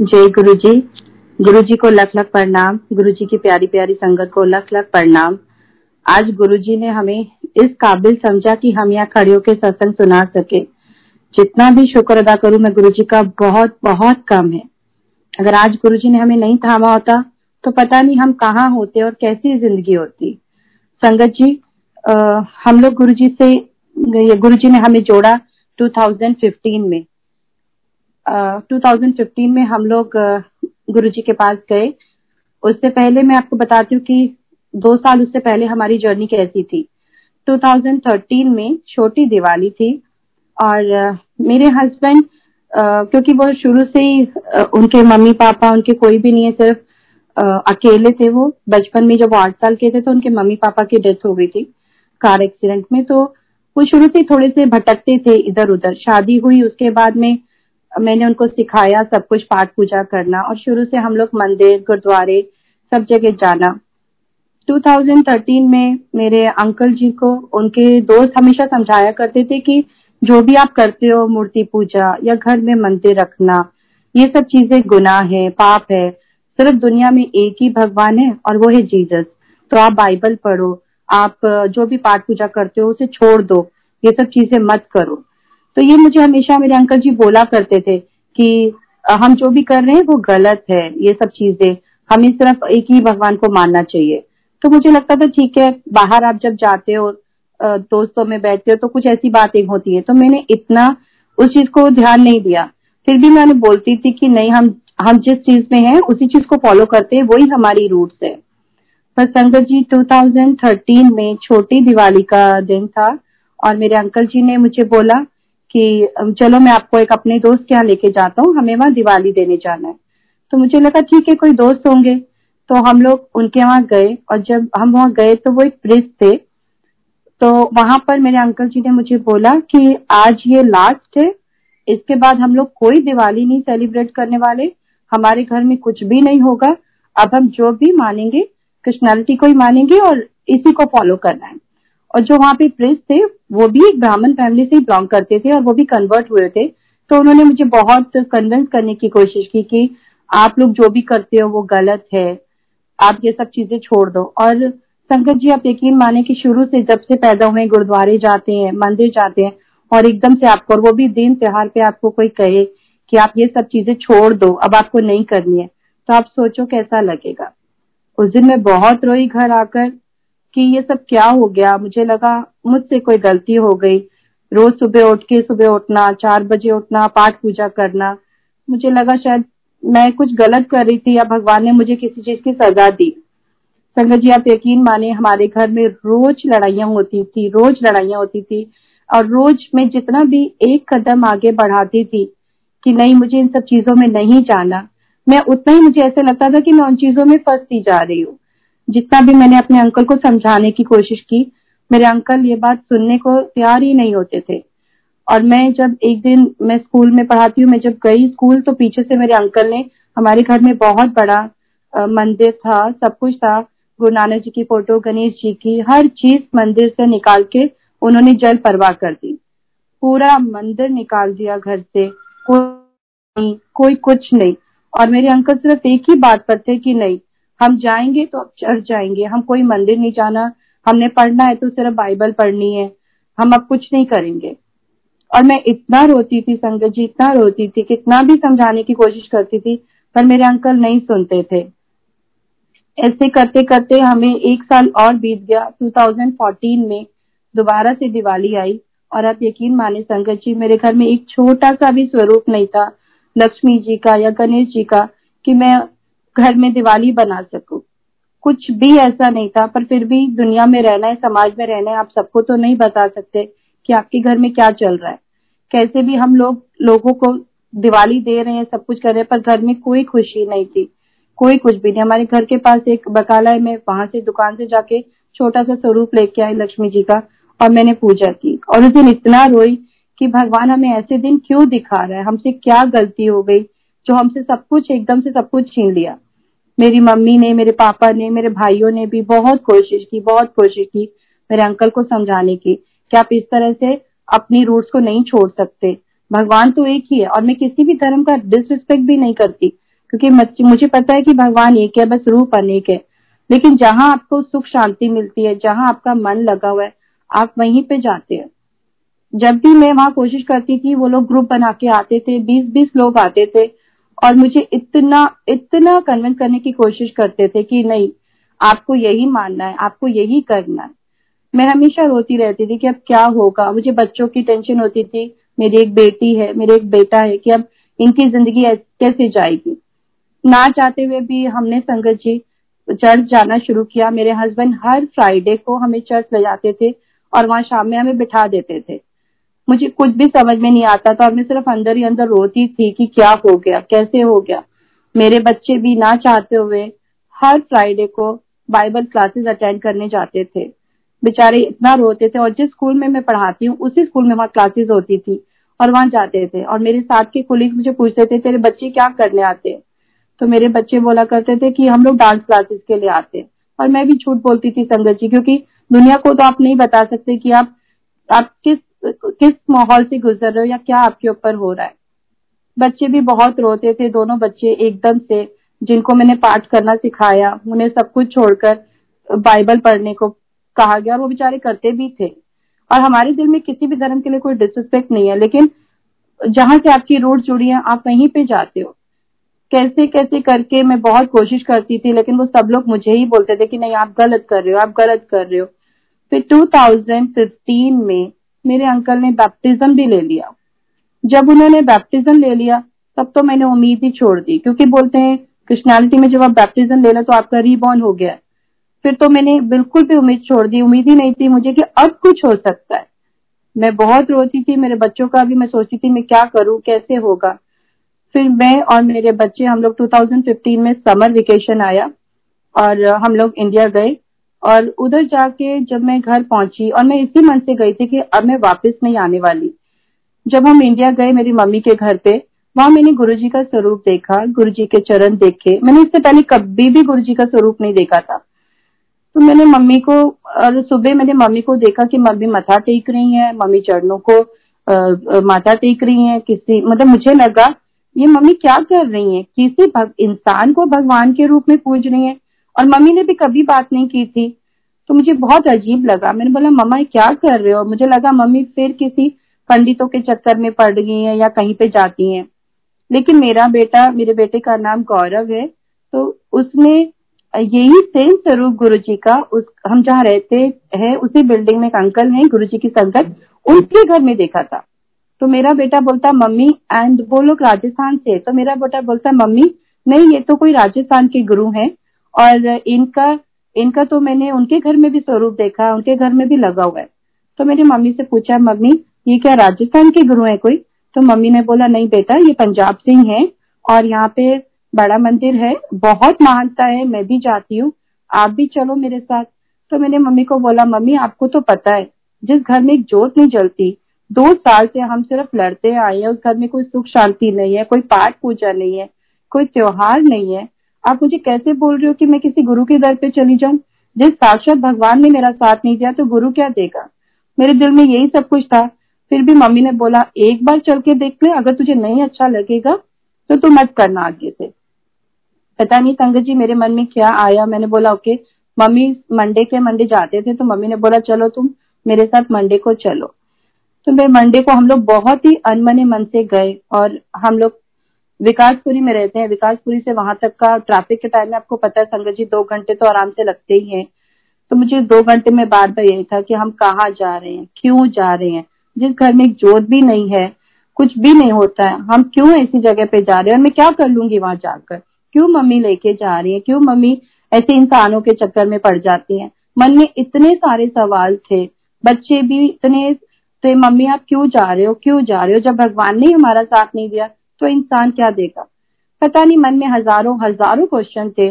जय गुरु जी गुरु जी को लख लख प्रणाम। गुरु जी की प्यारी प्यारी संगत को लख लख प्रणाम। आज गुरु जी ने हमें इस काबिल समझा कि हम यहाँ खड़े होकर सत्संग सुना सके। जितना भी शुक्र अदा करूँ मैं गुरु जी का बहुत बहुत कम है। अगर आज गुरु जी ने हमें नहीं थामा होता तो पता नहीं हम कहाँ होते और कैसी ज़िंदगी होती। संगत जी आ, हम लोग गुरु जी से गुरु जी ने हमें जोड़ा 2015 में। 2015 में हम लोग गुरु जी के पास गए। उससे पहले मैं आपको बताती हूँ कि दो साल उससे पहले हमारी जर्नी कैसी थी। 2013 में छोटी दिवाली थी और मेरे हस्बैंड क्योंकि वो शुरू से ही उनके मम्मी पापा, उनके कोई भी नहीं है, सिर्फ़ अकेले थे वो। बचपन में जब वो आठ साल के थे तो उनके मम्मी पापा की डेथ हो गई थी कार एक्सीडेंट में। तो वो शुरू से थोड़े से भटकते थे इधर उधर शादी हुई, उसके बाद में मैंने उनको सिखाया सब कुछ, पाठ पूजा करना और शुरू से हम लोग मंदिर, गुरुद्वारे सब जगह जाना। 2013 में मेरे अंकल जी को उनके दोस्त हमेशा समझाया करते थे कि जो भी आप करते हो, मूर्ति पूजा या घर में मंदिर रखना, ये सब चीज़ें गुनाह है, पाप है। सिर्फ़ दुनिया में एक ही भगवान है और वो है जीसस। तो आप बाइबल पढ़ो, आप जो भी पाठ पूजा करते हो उसे छोड़ दो, ये सब चीज़ें मत करो। तो ये मुझे हमेशा मेरे अंकल जी बोला करते थे कि हम जो भी कर रहे हैं वो गलत है, ये सब चीज़ें। हमें सिर्फ़ एक ही भगवान को मानना चाहिए। तो मुझे लगता था, ठीक है, बाहर आप जब जाते हो दोस्तों में बैठते हो तो कुछ ऐसी बातें होती है। तो मैंने इतना उस चीज़ को ध्यान नहीं दिया। फिर भी मैंने बोलती थी कि, नहीं, हम हम जिस चीज़ में हैं, उसी चीज़ को फॉलो करते हैं, वही हमारी रूट्स है। पर संगत जी 2013 में छोटी दिवाली का दिन था और मेरे अंकल जी ने मुझे बोला कि चलो मैं आपको एक अपने दोस्त के यहाँ लेके जाता हूँ, हमें वहाँ दिवाली देने जाना है। तो मुझे लगा, ठीक है, कोई दोस्त होंगे। तो हम लोग उनके वहाँ गए और जब हम वहाँ गए तो वो एक प्रिस थे। तो वहाँ पर मेरे अंकल जी ने मुझे बोला कि आज ये लास्ट है, इसके बाद हम लोग कोई दिवाली नहीं सेलिब्रेट करने वाले, हमारे घर में कुछ भी नहीं होगा, अब हम जो भी मानेंगे कृष्णालिटी को ही मानेंगे और इसी को फॉलो करना है। और जो वहाँ पे प्रिंस थे, वो भी एक ब्राह्मण फैमिली से ही बिलोंग करते थे और वो भी कन्वर्ट हुए थे। तो उन्होंने मुझे बहुत कन्विंस करने की कोशिश की कि आप लोग जो भी करते हो, वो गलत है। आप ये सब चीज़ें छोड़ दो। और संगत जी, आप यकीन माने कि शुरू से जब से पैदा हुए गुरुद्वारे जाते हैं, मंदिर जाते हैं, और एकदम से आपको, और वो भी दिन त्योहार पे आपको कोई कहे कि आप ये सब चीज़ें छोड़ दो, अब आपको नहीं करनी है। तो आप सोचो कैसा लगेगा। उस दिन मैं बहुत रोई घर आकर कि ये सब क्या हो गया? मुझे लगा, मुझसे कोई गलती हो गई। रोज सुबह उठ के, सुबह उठना, चार बजे उठना, पाठ पूजा करना। मुझे लगा शायद मैं कुछ गलत कर रही थी या भगवान ने मुझे किसी चीज़ की सजा दी। संगत जी, आप यकीन माने, हमारे घर में रोज लड़ाइयाँ होती थी, रोज लड़ाइयाँ होती थी और रोज मैं जितना भी एक कदम आगे बढ़ाती थी कि नहीं, मुझे इन सब चीज़ों में नहीं जाना। मैं उतना ही, मुझे ऐसे लगता था कि मैं उन चीज़ों में फंसती जा रही हूँ। जितना भी मैंने अपने अंकल को समझाने की कोशिश की, मेरे अंकल ये बात सुनने को तैयार ही नहीं होते थे। और मैं जब एक दिन मैं स्कूल में पढ़ाती हूँ, मैं जब गई स्कूल तो पीछे से मेरे अंकल ने हमारे घर में बहुत बड़ा मंदिर था, सब कुछ था। गुरु नानक जी की फ़ोटो, गणेश जी की, हर चीज़ मंदिर से निकाल के उन्होंने जल परवाह कर दी। पूरा मंदिर निकाल दिया घर से। कोई कोई कुछ नहीं। और मेरे अंकल सिर्फ़ एक ही बात पर थे कि नहीं हम जाएँगे तो अब चर्च जाएँगे। हम कोई मंदिर नहीं जाना। हमने पढ़ना है तो सिर्फ़ बाइबल पढ़नी है। हम अब कुछ नहीं करेंगे। और मैं इतना रोती थी, संगत जी, इतना रोती थी कितना भी समझाने की कोशिश करती थी, पर मेरे अंकल नहीं सुनते थे। ऐसे करते करते हमें एक साल और बीत गया। 2014 में दोबारा से दिवाली आई और आप यकीन माने, संगत जी, मेरे घर में एक छोटा सा भी स्वरूप नहीं था, लक्ष्मी जी का या गणेश जी का, कि मैं घर में दिवाली बना सकूँ। कुछ भी ऐसा नहीं था, पर फिर भी दुनिया में रहना है, समाज में रहना है, आप सबको तो नहीं बता सकते कि आपके घर में क्या चल रहा है। कैसे भी हम लोग, लोगों को दिवाली दे रहे हैं, सब कुछ कर रहे हैं, पर घर में कोई खुशी नहीं थी। कोई कुछ भी नहीं। हमारे घर के पास एक बकाला है, मैं वहाँ से दुकान से जाके छोटा सा स्वरूप लेके आई लक्ष्मी जी का, और मैंने पूजा की। और उस दिन इतना रोई कि भगवान हमें ऐसे दिन क्यों दिखा रहा है? हमसे क्या गलती हो गई जो हमसे सब कुछ, एकदम से सब कुछ छीन लिया? मेरी मम्मी ने, मेरे पापा ने, मेरे भाइयों ने भी बहुत कोशिश की, बहुत कोशिश की मेरे अंकल को समझाने की कि आप इस तरह से अपनी रूट्स को नहीं छोड़ सकते। भगवान तो एक ही है और मैं किसी भी धर्म का डिसरिस्पेक्ट भी नहीं करती, क्योंकि मुझे पता है कि भगवान एक है, बस रूप अनेक है। लेकिन जहाँ आपको सुख शांति मिलती है, जहाँ आपका मन लगा हुआ है, आप वहीं पे जाते हैं। जब भी मैं वहाँ कोशिश करती थी, वो लोग ग्रुप बना के आते थे बीस बीस लोग आते थे और मुझे इतना इतना कन्विंस करने की कोशिश करते थे कि नहीं, आपको यही मानना है, आपको यही करना है। मैं हमेशा रोती रहती थी कि अब क्या होगा? मुझे बच्चों की टेंशन होती थी, मेरी एक बेटी है, मेरे एक बेटा है कि अब इनकी ज़िंदगी कैसे जाएगी? ना चाहते हुए भी हमने संगत जी चर्च जाना शुरू किया। मेरे हस्बैंड हर फ्राइडे को हमें चर्च ले जाते थे और वहाँ शाम में हमें बिठा देते थे। मुझे कुछ भी समझ में नहीं आता था और मैं सिर्फ़ अंदर ही अंदर रोती थी कि क्या हो गया, कैसे हो गया। मेरे बच्चे भी ना चाहते हुए हर फ्राइडे को बाइबल क्लासेस अटेंड करने जाते थे। बेचारे इतना रोते थे और जिस स्कूल में मैं पढ़ाती हूँ, उसी स्कूल में वहाँ क्लासेस होती थी और वहाँ जाते थे और मेरे साथ के कुलीग मुझे पूछते थे, तेरे बच्चे क्या करने आते? हैं तो मेरे बच्चे बोला करते थे कि हम लोग डांस क्लासेस के लिए आते। हैं और मैं भी झूठ बोलती थी संगत जी, क्योंकि दुनिया को तो आप नहीं बता सकते कि आप आप किस किस माहौल से गुजर रहे हो या क्या आपके ऊपर हो रहा है? बच्चे भी बहुत रोते थे, दोनों बच्चे एकदम से, जिनको मैंने पाठ करना सिखाया, उन्हें सब कुछ छोड़कर बाइबल पढ़ने को कहा गया और वो बेचारे करते भी थे। और हमारे दिल में किसी भी धर्म के लिए कोई डिसरिस्पेक्ट नहीं है, लेकिन जहाँ से आपकी रूट जुड़ी है, आप वहीं पे जाते हो। कैसे कैसे करके मैं बहुत कोशिश करती थी, लेकिन वो सब लोग मुझे ही बोलते थे कि नहीं, आप गलत कर रहे हो, आप गलत कर रहे हो। फिर 2015 में मेरे अंकल ने बैप्टिज्म भी ले लिया। जब उन्होंने बैप्टिज्म ले लिया, तब तो मैंने उम्मीद ही छोड़ दी, क्योंकि बोलते हैं क्रिश्चियनिटी में जब आप बैप्टिज्म ले लो तो आपका रीबॉर्न हो गया फिर तो मैंने बिल्कुल भी उम्मीद छोड़ दी। उम्मीद ही नहीं थी मुझे कि अब कुछ हो सकता है। मैं बहुत रोती थी, मेरे बच्चों का भी मैं सोचती थी, मैं क्या करूँ, कैसे होगा। फिर मैं और मेरे बच्चे, हम लोग 2015 में समर वेकेशन आया और हम लोग इंडिया गए। और उधर जाके जब मैं घर पहुँची और मैं इसी मन से गई थी कि अब मैं वापस नहीं आने वाली। जब हम इंडिया गए मेरी मम्मी के घर पे, वहाँ मैंने गुरु जी का स्वरूप देखा गुरु जी के चरण देखे। मैंने इससे पहले कभी भी गुरु जी का स्वरूप नहीं देखा था। तो मैंने मम्मी को, और सुबह मैंने मम्मी को देखा कि मम्मी मथा टेक रही है, मम्मी चरणों को माथा टेक रही है, किसी मतलब मुझे लगा, ये मम्मी क्या कर रही है? किसी इंसान को भगवान के रूप में पूज रही है? और मम्मी ने भी कभी बात नहीं की थी। तो मुझे बहुत अजीब लगा। मैंने बोला, मम्मा क्या कर रहे हो? मुझे लगा, मम्मी फिर किसी पंडितों के चक्कर में पड़ गई हैं या कहीं पे जाती हैं। लेकिन मेरा बेटा, मेरे बेटे का नाम गौरव है तो उसने यही सेम स्वरूप गुरु जी का, उस, हम जहाँ रहते हैं, उसी बिल्डिंग में एक अंकल है गुरु जी की संगत, उनके घर में देखा था। तो मेरा बेटा बोलता, मम्मी एंड वो लोग राजस्थान से तो मेरा बेटा बोलता, मम्मी, नहीं, ये तो कोई राजस्थान के गुरु हैं। और इनका इनका तो मैंने उनके घर में भी स्वरूप देखा, उनके घर में भी लगा हुआ है। तो मेरी मम्मी से पूछा, मम्मी, ये क्या राजस्थान के गुरु है कोई? तो मम्मी ने बोला, नहीं बेटा, ये पंजाब सिंह है और यहाँ पे बड़ा मंदिर है, बहुत महानता है, मैं भी जाती हूँ, आप भी चलो मेरे साथ। तो मैंने मम्मी को बोला, मम्मी, आपको तो पता है, जिस घर में एक जोत नहीं जलती, दो साल से हम सिर्फ़ लड़ते आए हैं, उस घर में कोई सुख शांति नहीं है, कोई पाठ पूजा नहीं है, कोई त्योहार नहीं है आप मुझे कैसे बोल रहे हो कि मैं किसी गुरु के दर पे चली जाऊँ? जिस साक्षात भगवान ने मेरा साथ नहीं दिया तो गुरु क्या देगा? मेरे दिल में यही सब कुछ था। फिर भी मम्मी ने बोला, एक बार चल के देख ले, अगर तुझे नहीं अच्छा लगेगा तो तू मत करना आगे से। पता नहीं संगत जी, मेरे मन में क्या आया। मैंने बोला, ओके, मम्मी मंडे के मंडे जाते थे तो मम्मी ने बोला, चलो तुम मेरे साथ मंडे को चलो। तो मैं मंडे को हम लोग बहुत ही अनमने मन से गए और हम लोग विकासपुरी में रहते हैं। विकासपुरी से वहाँ तक का ट्रैफ़िक के टाइम में आपको पता है, संगत जी, दो घंटे तो आराम से लगते ही हैं। तो मुझे दो घंटे में बार बार यही था कि हम कहाँ जा रहे हैं, क्यों जा रहे हैं। जिस घर में एक जोत भी नहीं है, कुछ भी नहीं होता है, हम क्यों ऐसी जगह पे जा रहे हैं और मैं क्या कर लूँगी वहाँ जाकर? क्यों मम्मी लेके जा रही है? क्यों मम्मी ऐसे इंसानों के चक्कर में पड़ जाती है? मन में इतने सारे सवाल थे, बच्चे भी इतने थे, मम्मी आप क्यों जा रहे हो, क्यों जा रहे हो? जब भगवान ने हमारा साथ नहीं दिया तो इंसान क्या देगा? पता नहीं, मन में हज़ारों हज़ारों क्वेश्चन थे।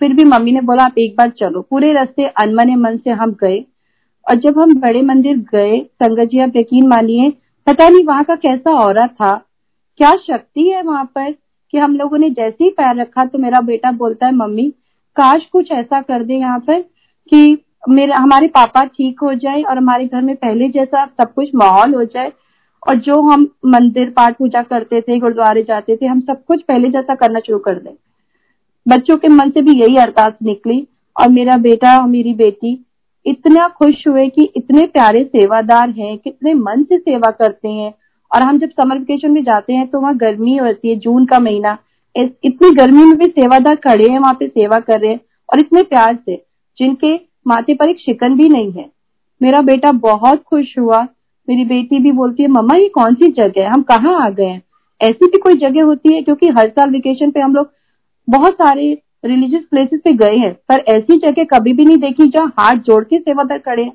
फिर भी मम्मी ने बोला, आप एक बार चलो। पूरे रास्ते अनमने मन से हम गए। और जब हम बड़े मंदिर गए, संगत जी, आप यकीन मानिए, पता नहीं वहाँ का कैसा और था। क्या शक्ति है वहाँ पर कि हम लोगों ने जैसे ही पैर रखा तो मेरा बेटा बोलता है, मम्मी, काश कुछ ऐसा कर दे यहाँ पर कि मेरे, हमारे पापा ठीक हो जाए और हमारे घर में पहले जैसा सब कुछ माहौल हो जाए और जो हम मंदिर पाठ पूजा करते थे, गुरुद्वारे जाते थे, हम सब कुछ पहले जैसा करना शुरू कर दें। बच्चों के मन से भी यही अरदास निकली और मेरा बेटा और मेरी बेटी इतना खुश हुए कि इतने प्यारे सेवादार हैं, कितने मन से सेवा करते हैं। और हम जब समर वेकेशन में जाते हैं तो वहाँ गर्मी होती है, जून का महीना। इतनी गर्मी में भी सेवादार खड़े हैं, वहाँ पे सेवा कर रहे हैं और इतने प्यार से, जिनके माथे पर एक शिकन भी नहीं है। मेरा बेटा बहुत खुश हुआ मेरी बेटी भी बोलती है, मम्मा, ये कौन सी जगह है? हम कहाँ आ गए हैं? ऐसी भी कोई जगह होती है क्योंकि हर साल वेकेशन पे हम लोग बहुत सारे रिलीजियस प्लेसेस पे गए हैं, पर ऐसी जगह कभी भी नहीं देखी जहाँ हाथ जोड़ के सेवादार खड़े हैं,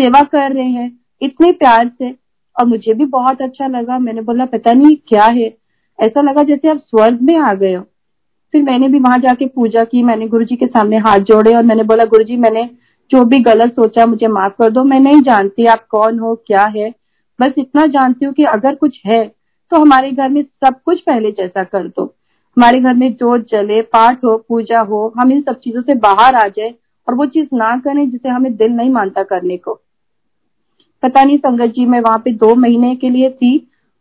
सेवा कर रहे हैं, इतने प्यार से। और मुझे भी बहुत अच्छा लगा। मैंने बोला, पता नहीं क्या है? ऐसा लगा जैसे आप स्वर्ग में आ गए हो। फिर मैंने भी वहाँ जाके पूजा की, मैंने गुरु जी के सामने हाथ जोड़े और मैंने बोला गुरु जी मैंने जो भी गलत सोचा मुझे माफ़ कर दो। मैं नहीं जानती आप कौन हो, क्या है। बस इतना जानती हूँ कि अगर कुछ है तो हमारे घर में सब कुछ पहले जैसा कर दो। हमारे घर में जोत जले, पाठ हो, पूजा हो, हम इन सब चीज़ों से बाहर आ जाए और वो चीज़ ना करें जिसे हमें दिल नहीं मानता करने को। पता नहीं संगत जी, मैं वहाँ पे दो महीने के लिए थी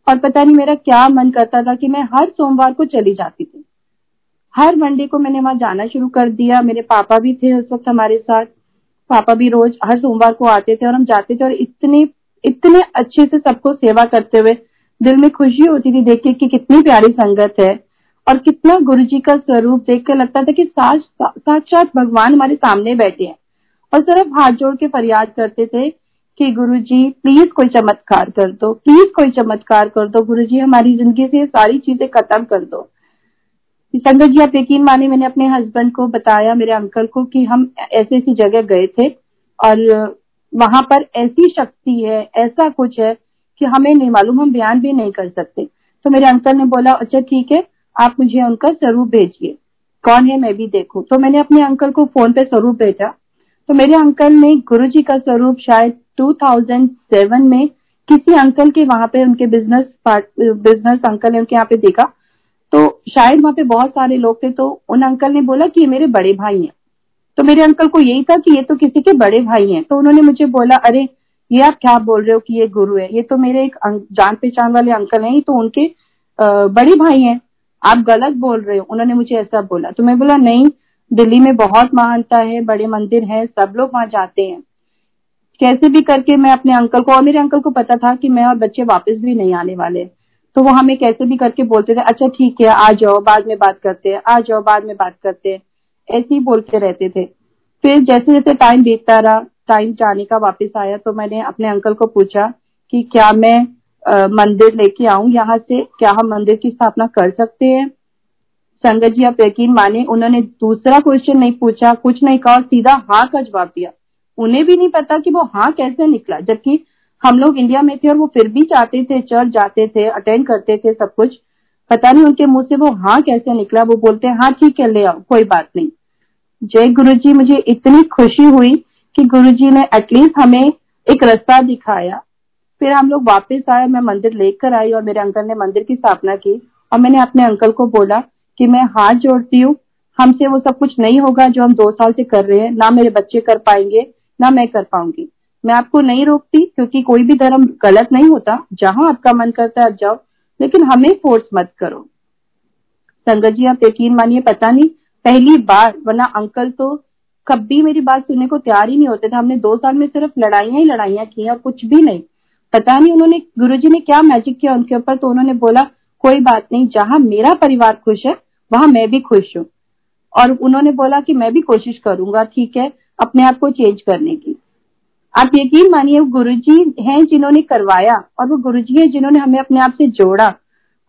और पता नहीं मेरा क्या मन करता था कि मैं हर सोमवार को चली जाती थी। हर मंडे को मैंने वहाँ जाना शुरू कर दिया। मेरे पापा भी थे उस वक्त हमारे साथ। पापा भी रोज हर सोमवार को आते थे और हम जाते थे और इतने इतने अच्छे से सबको सेवा करते हुए दिल में खुशी होती थी देख के कि कितनी प्यारी संगत है और कितना गुरु जी का स्वरूप देख कर लगता था कि साक्षात भगवान हमारे सामने बैठे हैं। और सिर्फ़ हाथ जोड़ के फरियाद करते थे कि गुरु जी प्लीज़ कोई चमत्कार कर दो प्लीज़ कोई चमत्कार कर दो गुरु जी हमारी ज़िंदगी से सारी चीज़ें खत्म कर दो। संगत जी, आप यकीन माने मैंने अपने हस्बैंड को बताया, मेरे अंकल को, कि हम ऐसी ऐसी जगह गए थे और वहाँ पर ऐसी शक्ति है, ऐसा कुछ है कि हमें नहीं मालूम, हम बयान भी नहीं कर सकते। तो मेरे अंकल ने बोला अच्छा ठीक है, आप मुझे उनका स्वरूप भेजिए। कौन है, मैं भी देखूँ। तो मैंने अपने अंकल को फ़ोन पे स्वरूप भेजा। तो मेरे अंकल ने गुरु जी का स्वरूप शायद 2007 में किसी अंकल के वहाँ पे उनके बिज़नेस बिज़नेस अंकल ने उनके यहाँ पे देखा। तो शायद वहाँ पे बहुत सारे लोग थे तो उन अंकल ने बोला कि ये मेरे बड़े भाई हैं। तो मेरे अंकल को यही था कि ये तो किसी के बड़े भाई हैं। तो उन्होंने मुझे बोला, अरे, ये आप क्या बोल रहे हो कि ये गुरु है? ये तो मेरे एक जान पहचान वाले अंकल हैं तो उनके बड़े भाई हैं। आप गलत बोल रहे हो। उन्होंने मुझे ऐसा बोला। तो मैं बोला, नहीं, दिल्ली में बहुत महानता है, बड़े मंदिर है, सब लोग वहाँ जाते हैं। कैसे भी करके मैं अपने अंकल को, और मेरे अंकल को पता था कि मैं और बच्चे वापस भी नहीं आने वाले तो वो हमें कैसे भी करके बोलते थे अच्छा ठीक है आ जाओ बाद में बात करते हैं आ जाओ बाद में बात करते हैं। ऐसे ही बोलते रहते थे। फिर जैसे जैसे टाइम बीतता रहा टाइम जाने का वापस आया तो मैंने अपने अंकल को पूछा कि क्या मैं आ, मंदिर लेके आऊँ यहाँ से? क्या हम मंदिर की स्थापना कर सकते हैं? संगत जी आप यकीन माने उन्होंने दूसरा क्वेश्चन नहीं पूछा कुछ नहीं कहा सीधा हाँ का जवाब दिया। उन्हें भी नहीं पता कि वो हाँ कैसे निकला जबकि हम लोग इंडिया में थे और वो फिर भी चाहते थे, चर्च जाते थे अटेंड करते थे सब कुछ। पता नहीं उनके मुँह से वो हाँ कैसे निकला, वो बोलते हैं हाँ ठीक है, ले आओ, कोई बात नहीं। जय गुरु जी मुझे इतनी खुशी हुई कि गुरु जी ने एटलीस्ट हमें एक रास्ता दिखाया। फिर हम लोग वापस आए, मैं मंदिर लेकर आई और मेरे अंकल ने मंदिर की स्थापना की और मैंने अपने अंकल को बोला कि मैं हाथ जोड़ती हूँ, हमसे वो सब कुछ नहीं होगा जो हम दो साल से कर रहे हैं, ना मेरे बच्चे कर पाएँगे, ना मैं कर पाऊँगी। मैं आपको नहीं रोकती, क्योंकि कोई भी धर्म गलत नहीं होता। जहाँ आपका मन करता है आप जाओ, लेकिन हमें फोर्स मत करो। संगत जी, आप यकीन मानिए, पता नहीं, पहली बार, वरना अंकल तो कभी मेरी बात सुनने को तैयार ही नहीं होते थे। हमने दो साल में सिर्फ़ लड़ाइयाँ ही लड़ाइयाँ की और कुछ भी नहीं। पता नहीं उन्होंने, गुरुजी ने क्या मैजिक किया उनके ऊपर तो उन्होंने बोला, कोई बात नहीं, जहाँ मेरा परिवार खुश है, वहाँ मैं भी खुश हूँ। और उन्होंने बोला कि, मैं भी कोशिश करूँगा, ठीक है, अपने आप को चेंज करने की। आप यकीन मानिए, वो गुरु जी हैं जिन्होंने करवाया और वो गुरु जी है जिन्होंने हमें अपने आप से जोड़ा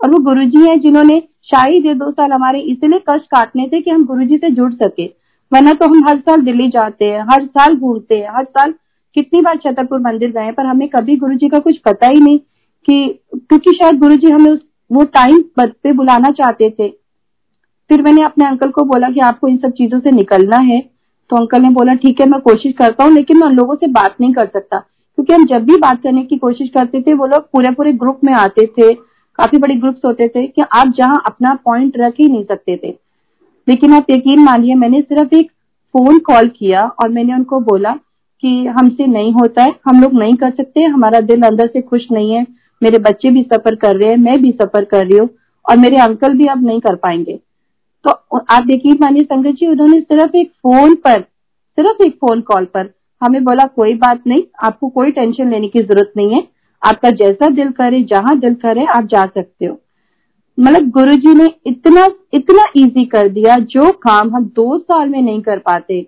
और वो गुरु जी है जिन्होंने शायद ये दो साल हमारे इसलिए कष्ट काटने थे कि हम गुरु जी से जुड़ सके। वरना तो हम हर साल दिल्ली जाते हैं, हर साल घूमते हैं, हर साल कितनी बार छतरपुर मंदिर गए पर हमें कभी गुरु जी का कुछ पता ही नहीं कि क्योंकि शायद गुरु जी हमें उस, वो टाइम पे बुलाना चाहते थे। फिर मैंने अपने अंकल को बोला कि आपको इन सब चीज़ों से निकलना है। तो अंकल ने बोला, ठीक है, मैं कोशिश करता हूँ, लेकिन मैं उन लोगों से बात नहीं कर सकता। क्योंकि हम जब भी बात करने की कोशिश करते थे, वो लोग पूरे पूरे ग्रुप में आते थे, काफ़ी बड़े ग्रुप्स होते थे, कि आप जहाँ अपना पॉइंट रख ही नहीं सकते थे। लेकिन आप यकीन मानिए, मैंने सिर्फ़ एक फ़ोन कॉल किया और मैंने उनको बोला कि हमसे नहीं होता है, हम लोग नहीं कर सकते, हमारा दिल अंदर से खुश नहीं है, मेरे बच्चे भी सफ़र कर रहे हैं, मैं भी सफ़र कर रही हूँ, और मेरे अंकल भी अब नहीं कर पाएँगे। तो आप देखिए मानिए संगत जी, उन्होंने सिर्फ़ एक फ़ोन पर, सिर्फ़ एक फ़ोन कॉल पर हमें बोला, कोई बात नहीं, आपको कोई टेंशन लेने की ज़रूरत नहीं है। आपका जैसा दिल करे, जहाँ दिल करे, आप जा सकते हो। मतलब गुरु जी ने इतना इतना इजी कर दिया, जो काम हम दो साल में नहीं कर पाते।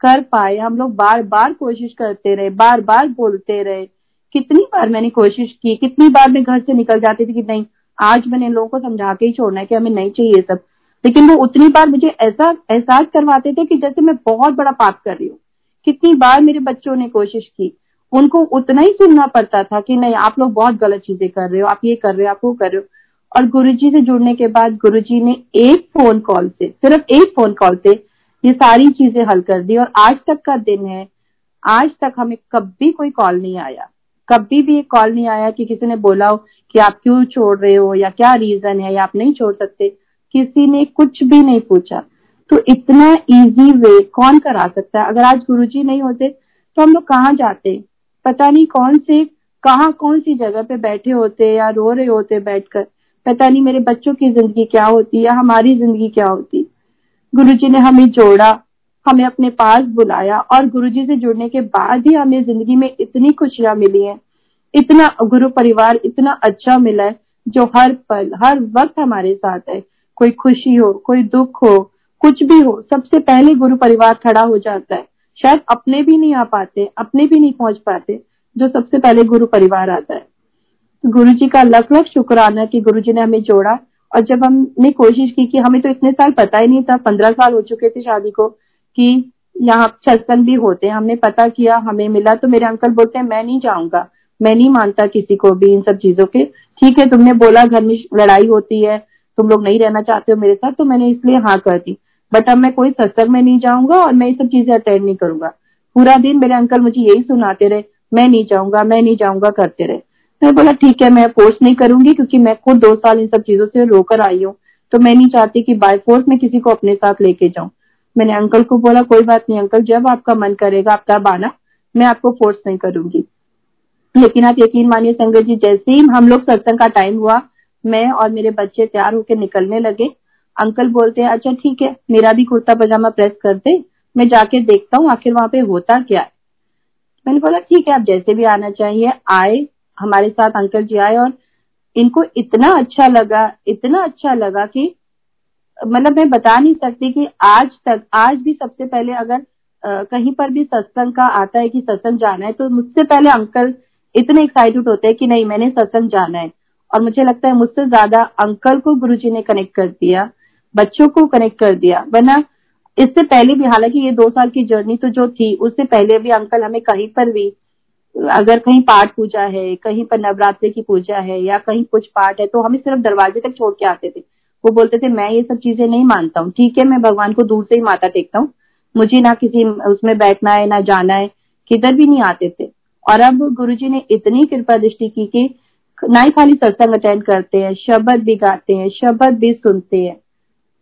कर पाए, हम लोग बार बार कोशिश करते रहे बार बार बोलते रहे। कितनी बार मैंने कोशिश की, कितनी बार मैं घर से निकल जाती थी कि नहीं, आज मैंने लोगों को समझा के ही छोड़ना है कि हमें नहीं चाहिए सब। लेकिन वो उतनी बार मुझे ऐसा, एहसास करवाते थे कि जैसे मैं बहुत बड़ा पाप कर रही हूँ। कितनी बार मेरे बच्चों ने कोशिश की। उनको उतना ही सुनना पड़ता था कि नहीं, आप लोग बहुत गलत चीज़ें कर रहे हो, आप ये कर रहे हो, आप वो कर रहे हो। और गुरुजी से जुड़ने के बाद गुरुजी ने एक फ़ोन कॉल से, सिर्फ़ एक फ़ोन कॉल से ये सारी चीज़ें हल कर दी। और आज तक का दिन है, आज तक हमें कभी कोई कॉल नहीं आया। कभी भी एक कॉल नहीं आया कि किसी ने बोला हो कि आप क्यों छोड़ रहे हो या क्या रीजन है, या आप नहीं छोड़ सकते। किसी ने कुछ भी नहीं पूछा। तो इतना इजी वे कौन करा सकता है? अगर आज गुरुजी नहीं होते तो हम लोग कहाँ जाते? पता नहीं कौन से, कहा, कौन सी जगह पे बैठे होते या रो रहे होते बैठकर? पता नहीं मेरे बच्चों की ज़िंदगी क्या होती या हमारी ज़िंदगी क्या होती। गुरुजी ने हमें जोड़ा, हमें अपने पास बुलाया और गुरुजी से जुड़ने के बाद ही हमें ज़िंदगी में इतनी खुशियाँ मिली हैं। इतना गुरु परिवार इतना अच्छा मिला है जो हर पल, हर वक्त हमारे साथ है। कोई खुशी हो, कोई दुख हो, कुछ भी हो, सबसे पहले गुरु परिवार खड़ा हो जाता है। शायद अपने भी नहीं आ पाते, अपने भी नहीं पहुँच पाते, जो सबसे पहले गुरु परिवार आता है। तो गुरु जी का लख लख शुक्राना कि गुरु जी ने हमें जोड़ा और जब हमने कोशिश की कि हमें तो इतने साल पता ही नहीं था, पंद्रह साल हो चुके थे शादी को, कि यहाँ सत्संग भी होते हैं, हमने पता किया, हमें मिला तो मेरे अंकल बोलते हैं, मैं नहीं जाऊँगा, मैं नहीं मानता किसी को भी इन सब चीज़ों के। ठीक है, तुमने बोला, घर में लड़ाई होती है तुम लोग नहीं रहना चाहते हो मेरे साथ तो मैंने इसलिए हाँ कर दी। बट अब मैं कोई सत्संग में नहीं जाऊँगा और मैं ये सब चीज़ें अटेंड नहीं करूँगा। पूरा दिन मेरे अंकल मुझे यही सुनाते रहे, मैं नहीं जाऊँगा, मैं नहीं जाऊँगा करते रहे। मैं बोला, ठीक है, मैं फोर्स नहीं करूँगी क्योंकि मैं खुद दो साल इन सब चीज़ों से रोकर आई हूँ तो मैं नहीं चाहती कि बाय फोर्स में किसी को अपने साथ लेके जाऊँ। मैंने अंकल को बोला, कोई बात नहीं अंकल, जब आपका मन करेगा, आप तब आना, मैं आपको फोर्स नहीं करूँगी। लेकिन आप यकीन मानिए संगत जी, जैसे ही हम लोग सत्संग का टाइम हुआ मैं और मेरे बच्चे तैयार होकर निकलने लगे। अंकल बोलते हैं अच्छा ठीक है मेरा भी कुर्ता पजामा प्रेस कर दे मैं जाके देखता हूँ आखिर वहाँ पे होता क्या है? मैंने बोला ठीक है आप जैसे भी आना चाहिए आए हमारे साथ अंकल जी आए। और इनको इतना अच्छा लगा इतना अच्छा लगा कि मतलब मैं बता नहीं सकती कि आज तक आज भी सबसे पहले अगर आ, कहीं पर भी सत्संग का आता है कि सत्संग जाना है तो मुझसे पहले अंकल इतने एक्साइटेड होते हैं कि नहीं मैंने सत्संग जाना है। और मुझे लगता है मुझसे ज़्यादा अंकल को गुरुजी ने कनेक्ट कर दिया, बच्चों को कनेक्ट कर दिया। वरना इससे पहले भी, हालाँकि ये दो साल की जर्नी तो जो थी, उससे पहले भी अंकल हमें कहीं पर भी, अगर कहीं पाठ पूजा है, कहीं पर नवरात्रि की पूजा है, या कहीं कुछ पाठ है तो हमें सिर्फ़ दरवाजे तक छोड़ के आते थे। वो बोलते थे, मैं ये सब चीज़ें नहीं मानता हूँ। ठीक है, मैं भगवान को दूर से ही माता टेकता हूँ। मुझे ना किसी, उसमें बैठना है, ना जाना है, किधर भी नहीं आते थे। और अब गुरुजी ने इतनी कृपा दृष्टि की कि ही खाली सत्संग अटेंड करते हैं शब्द भी गाते हैं शब्द भी सुनते हैं।